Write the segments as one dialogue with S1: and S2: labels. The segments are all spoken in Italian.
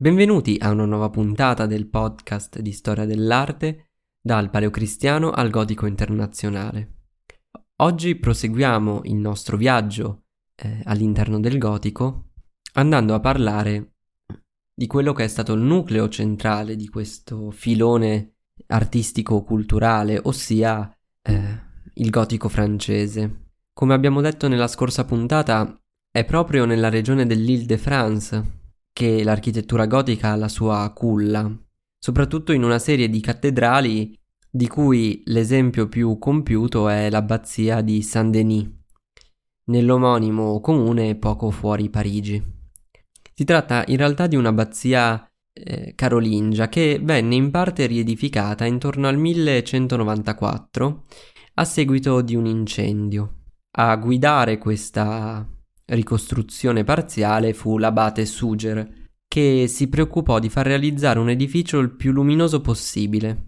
S1: Benvenuti a una nuova puntata del podcast di storia dell'arte dal paleocristiano al gotico internazionale. Oggi proseguiamo il nostro viaggio eh, all'interno del gotico andando a parlare di quello che è stato il nucleo centrale di questo filone artistico-culturale, ossia eh, il gotico francese. Come abbiamo detto nella scorsa puntata, è proprio nella regione dell'Île-de-France che l'architettura gotica ha la sua culla, soprattutto in una serie di cattedrali di cui l'esempio più compiuto è l'abbazia di Saint-Denis, nell'omonimo comune poco fuori Parigi. Si tratta in realtà di un'abbazia eh, carolingia che venne in parte riedificata intorno al 1194 a seguito di un incendio. A guidare questa ricostruzione parziale fu l'abate Suger, che si preoccupò di far realizzare un edificio il più luminoso possibile.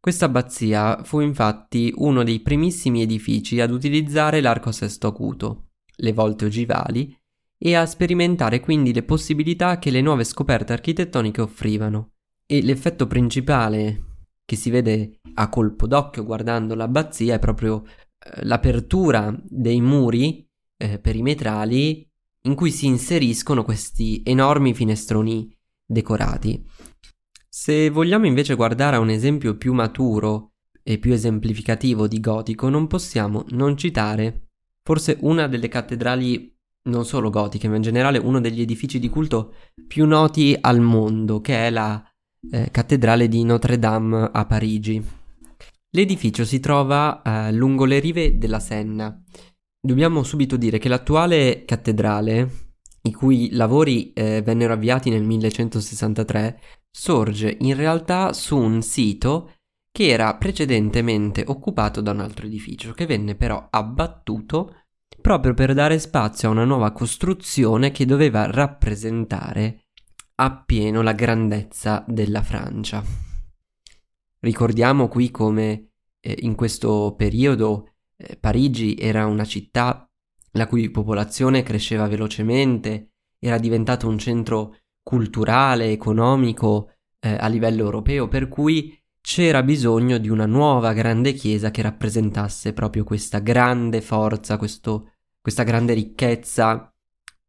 S1: Questa abbazia fu infatti uno dei primissimi edifici ad utilizzare l'arco sesto acuto, le volte ogivali, e a sperimentare quindi le possibilità che le nuove scoperte architettoniche offrivano. E l'effetto principale che si vede a colpo d'occhio guardando l'abbazia è proprio eh, l'apertura dei muri eh, perimetrali in cui si inseriscono questi enormi finestroni decorati. Se vogliamo invece guardare a un esempio più maturo e più esemplificativo di gotico, non possiamo non citare forse una delle cattedrali non solo gotiche, ma in generale uno degli edifici di culto più noti al mondo, che è la eh, cattedrale di Notre Dame a Parigi. L'edificio si trova eh, lungo le rive della Senna Dobbiamo subito dire che l'attuale cattedrale, i cui lavori eh, vennero avviati nel 1163, sorge in realtà su un sito che era precedentemente occupato da un altro edificio, che venne però abbattuto proprio per dare spazio a una nuova costruzione che doveva rappresentare appieno la grandezza della Francia. Ricordiamo qui come eh, in questo periodo eh, Parigi era una città la cui popolazione cresceva velocemente, era diventato un centro culturale, economico eh, a livello europeo, per cui c'era bisogno di una nuova grande chiesa che rappresentasse proprio questa grande forza, questo, questa grande ricchezza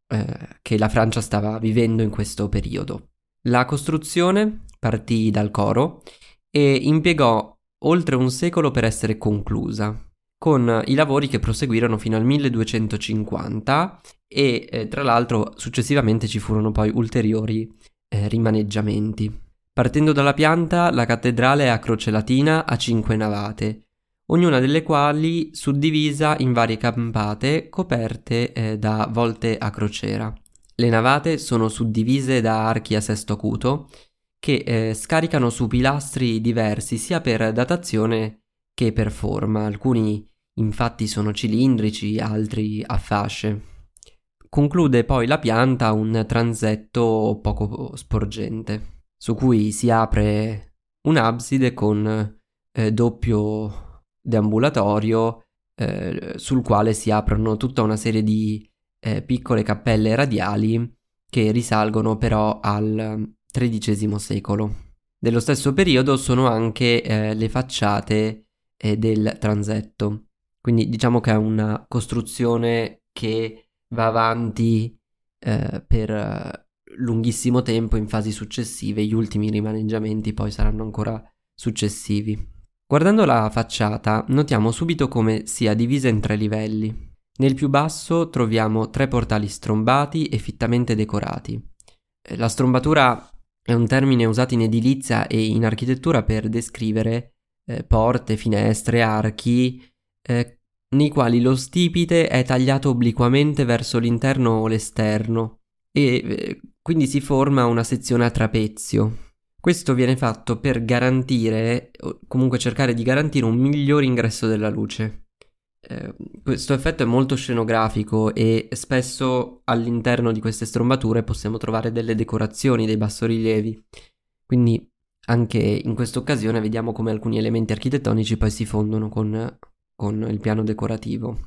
S1: eh, che la Francia stava vivendo in questo periodo. La costruzione partì dal coro e impiegò oltre un secolo per essere conclusa con i lavori che proseguirono fino al 1250 e eh, tra l'altro successivamente ci furono poi ulteriori eh, rimaneggiamenti. Partendo dalla pianta, la cattedrale è a croce latina a cinque navate, ognuna delle quali suddivisa in varie campate coperte eh, da volte a crociera. Le navate sono suddivise da archi a sesto acuto che eh, scaricano su pilastri diversi sia per datazione che per forma, alcuni infatti sono cilindrici, altri a fasce. Conclude poi la pianta un transetto poco sporgente, su cui si apre un'abside con eh, doppio deambulatorio eh, sul quale si aprono tutta una serie di eh, piccole cappelle radiali che risalgono però al XIII secolo. Dello stesso periodo sono anche eh, le facciate eh, del transetto. Quindi diciamo che è una costruzione che va avanti eh, per eh, lunghissimo tempo in fasi successive, gli ultimi rimaneggiamenti poi saranno ancora successivi. Guardando la facciata notiamo subito come sia divisa in tre livelli. Nel più basso troviamo tre portali strombati e fittamente decorati. Eh, la strombatura è un termine usato in edilizia e in architettura per descrivere eh, porte, finestre, archi, eh, nei quali lo stipite è tagliato obliquamente verso l'interno o l'esterno e eh, quindi si forma una sezione a trapezio. Questo viene fatto per garantire, o comunque cercare di garantire un miglior ingresso della luce. Eh, questo effetto è molto scenografico e spesso all'interno di queste strombature possiamo trovare delle decorazioni, dei bassorilievi. Quindi anche in questa occasione vediamo come alcuni elementi architettonici poi si fondono con, con il piano decorativo.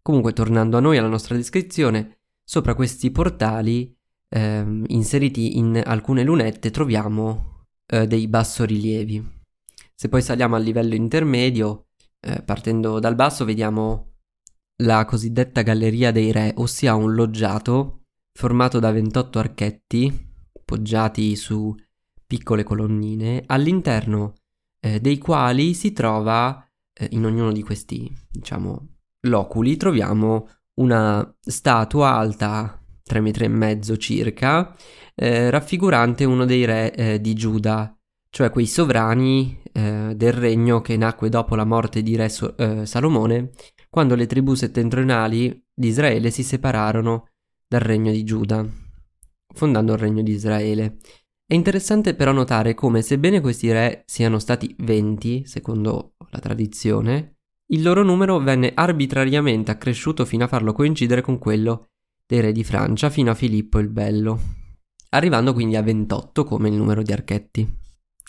S1: Comunque, tornando a noi, alla nostra descrizione, sopra questi portali eh, inseriti in alcune lunette troviamo eh, dei bassorilievi. Se poi saliamo al livello intermedio, eh, partendo dal basso, vediamo la cosiddetta Galleria dei Re, ossia un loggiato formato da 28 archetti poggiati su piccole colonnine, all'interno eh, dei quali si trova, eh, in ognuno di questi, diciamo, loculi, troviamo una statua alta 3 metri e mezzo circa, eh, raffigurante uno dei re eh, di Giuda, cioè quei sovrani eh, del regno che nacque dopo la morte di re so- eh, Salomone, quando le tribù settentrionali di Israele si separarono dal regno di Giuda, fondando il regno di Israele. È interessante però notare come, sebbene questi re siano stati 20, secondo la tradizione, il loro numero venne arbitrariamente accresciuto fino a farlo coincidere con quello dei re di Francia fino a Filippo il Bello, arrivando quindi a 28 come il numero di archetti.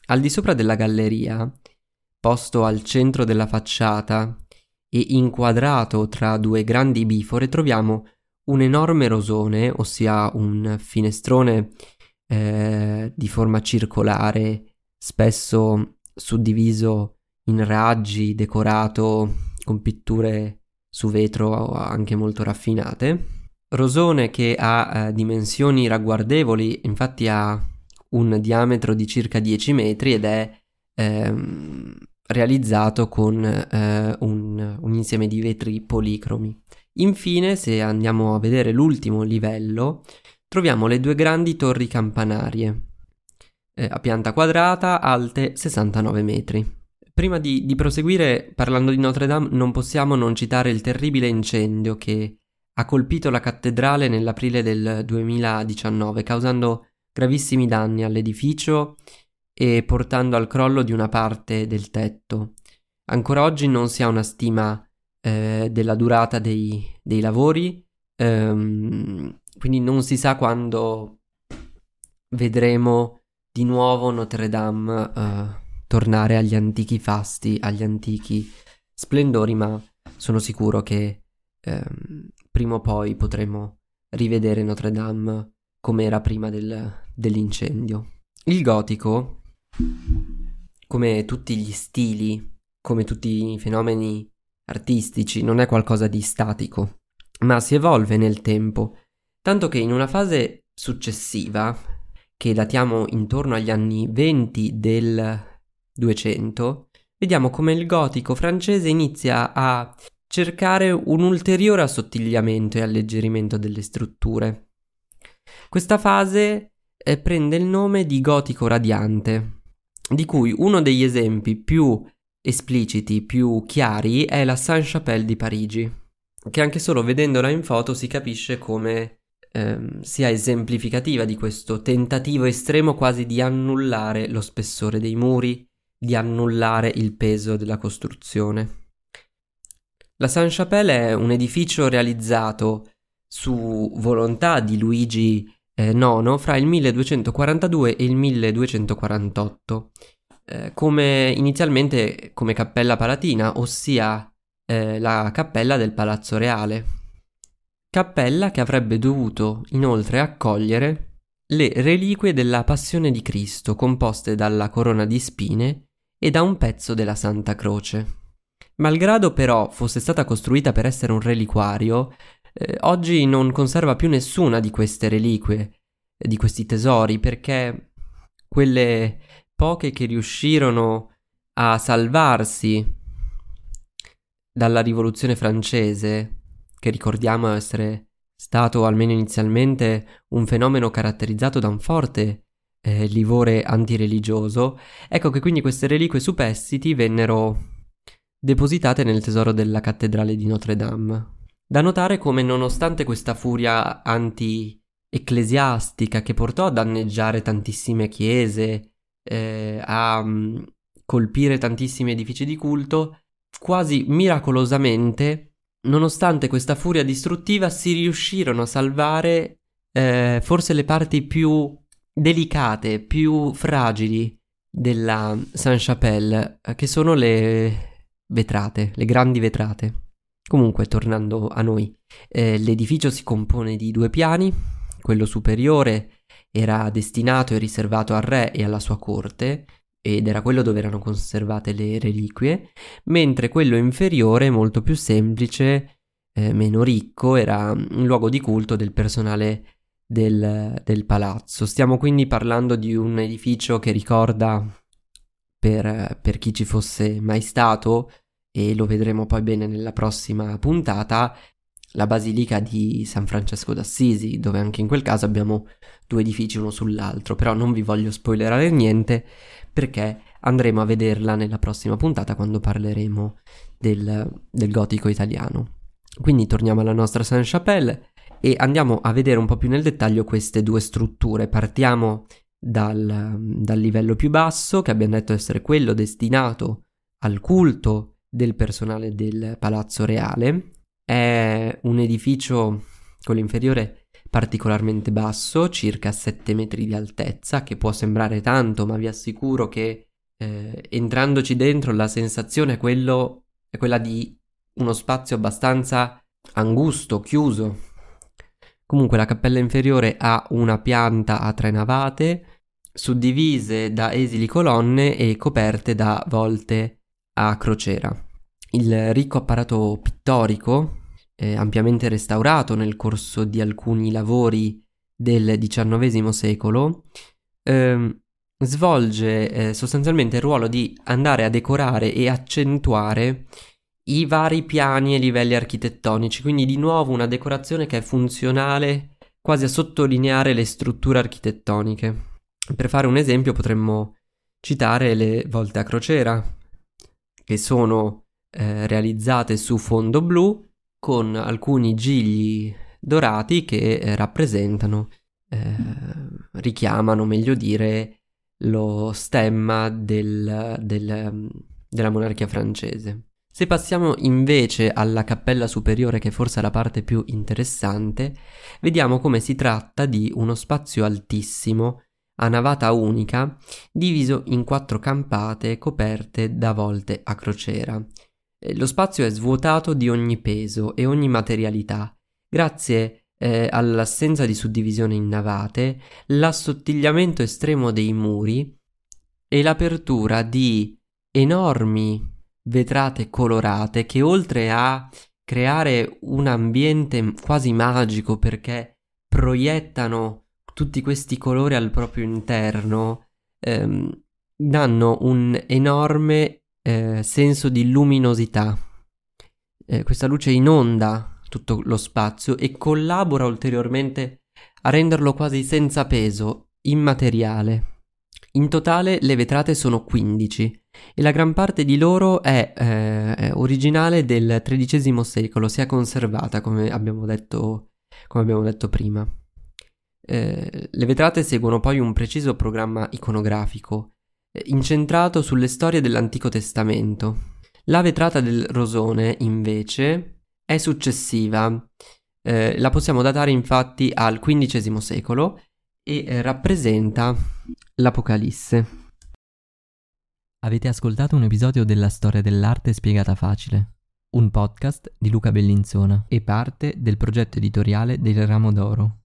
S1: Al di sopra della galleria, posto al centro della facciata e inquadrato tra due grandi bifore, troviamo un enorme rosone, ossia un finestrone eh, di forma circolare, spesso suddiviso in raggi, decorato con pitture su vetro anche molto raffinate. Rosone che ha eh, dimensioni ragguardevoli, infatti ha un diametro di circa 10 metri ed è ehm, realizzato con eh, un, un insieme di vetri policromi. Infine, se andiamo a vedere l'ultimo livello, troviamo le due grandi torri campanarie, eh, a pianta quadrata, alte 69 metri. Prima di, di, proseguire parlando di Notre Dame non possiamo non citare il terribile incendio che ha colpito la cattedrale nell'aprile del 2019, causando gravissimi danni all'edificio e portando al crollo di una parte del tetto. Ancora oggi non si ha una stima eh, della durata dei, dei lavori, ehm, quindi non si sa quando vedremo di nuovo Notre Dame eh, tornare agli antichi fasti, agli antichi splendori, ma sono sicuro che ehm, prima o poi potremo rivedere Notre Dame come era prima del, dell'incendio. Il gotico, come tutti gli stili, come tutti i fenomeni artistici, non è qualcosa di statico, ma si evolve nel tempo, tanto che in una fase successiva, che datiamo intorno agli anni 20 del 200, vediamo come il gotico francese inizia a cercare un ulteriore assottigliamento e alleggerimento delle strutture. Questa fase eh, prende il nome di gotico radiante, di cui uno degli esempi più espliciti, più chiari, è la Sainte-Chapelle di Parigi, che anche solo vedendola in foto si capisce come ehm, sia esemplificativa di questo tentativo estremo quasi di annullare lo spessore dei muri, di annullare il peso della costruzione. La Sainte-Chapelle è un edificio realizzato su volontà di Luigi eh, IX fra il 1242 e il 1248 eh, come inizialmente come cappella palatina, ossia eh, la cappella del Palazzo Reale. Cappella che avrebbe dovuto inoltre accogliere le reliquie della Passione di Cristo, composte dalla corona di spine e da un pezzo della Santa Croce. Malgrado però fosse stata costruita per essere un reliquario, eh, oggi non conserva più nessuna di queste reliquie, di questi tesori, perché quelle poche che riuscirono a salvarsi dalla rivoluzione francese, che ricordiamo essere stato almeno inizialmente un fenomeno caratterizzato da un forte eh, livore antireligioso, ecco che quindi queste reliquie superstiti vennero depositate nel tesoro della cattedrale di Notre Dame. Da notare come nonostante questa furia anti-ecclesiastica che portò a danneggiare tantissime chiese, eh, a um, colpire tantissimi edifici di culto, quasi miracolosamente, nonostante questa furia distruttiva, si riuscirono a salvare eh, forse le parti più delicate, più fragili della Sainte-Chapelle, eh, che sono le vetrate, le grandi vetrate. Comunque, tornando a noi, eh, l'edificio si compone di due piani, Quello superiore era destinato e riservato al re e alla sua corte, ed era quello dove erano conservate le reliquie, mentre quello inferiore, molto più semplice, eh, meno ricco, era un luogo di culto del personale del, del palazzo. Stiamo quindi parlando di un edificio che ricorda, per, per chi ci fosse mai stato, e lo vedremo poi bene nella prossima puntata, la basilica di San Francesco d'Assisi, dove anche in quel caso abbiamo due edifici uno sull'altro, però non vi voglio spoilerare niente perché andremo a vederla nella prossima puntata quando parleremo del, del gotico italiano. Quindi torniamo alla nostra Saint-Chapelle e andiamo a vedere un po' più nel dettaglio queste due strutture. Partiamo dal, dal livello più basso, che abbiamo detto essere quello destinato al culto del personale del Palazzo Reale. È un edificio, quello inferiore, particolarmente basso, circa 7 metri di altezza, che può sembrare tanto, ma vi assicuro che eh, entrandoci dentro la sensazione è, quello, è quella di uno spazio abbastanza angusto, chiuso. Comunque la cappella inferiore ha una pianta a tre navate, suddivise da esili colonne e coperte da volte a crociera. Il ricco apparato pittorico eh, ampiamente restaurato nel corso di alcuni lavori del XIX secolo, eh, svolge eh, sostanzialmente il ruolo di andare a decorare e accentuare i vari piani e livelli architettonici, quindi di nuovo una decorazione che è funzionale quasi a sottolineare le strutture architettoniche. Per fare un esempio potremmo citare le volte a crociera, che sono eh, realizzate su fondo blu con alcuni gigli dorati che eh, rappresentano, eh, richiamano, meglio dire, lo stemma del, del, della monarchia francese. Se passiamo invece alla cappella superiore, che forse è la parte più interessante, vediamo come si tratta di uno spazio altissimo, a navata unica, diviso in quattro campate coperte da volte a crociera. Eh, lo spazio è svuotato di ogni peso e ogni materialità, grazie eh, all'assenza di suddivisione in navate, l'assottigliamento estremo dei muri e l'apertura di enormi vetrate colorate che oltre a creare un ambiente quasi magico perché proiettano tutti questi colori al proprio interno, ehm, danno un enorme eh, senso di luminosità. Eh, questa luce inonda tutto lo spazio e collabora ulteriormente a renderlo quasi senza peso, immateriale. In totale le vetrate sono 15 e la gran parte di loro è eh, originale del XIII secolo, si è conservata come abbiamo detto, come abbiamo detto prima. Eh, le vetrate seguono poi un preciso programma iconografico incentrato sulle storie dell'Antico Testamento. La vetrata del rosone, invece, è successiva. Eh, la possiamo datare infatti al XV secolo e eh, rappresenta l'Apocalisse.
S2: Avete ascoltato un episodio della storia dell'arte spiegata facile, un podcast di Luca Bellinzona e parte del progetto editoriale del Ramo d'Oro.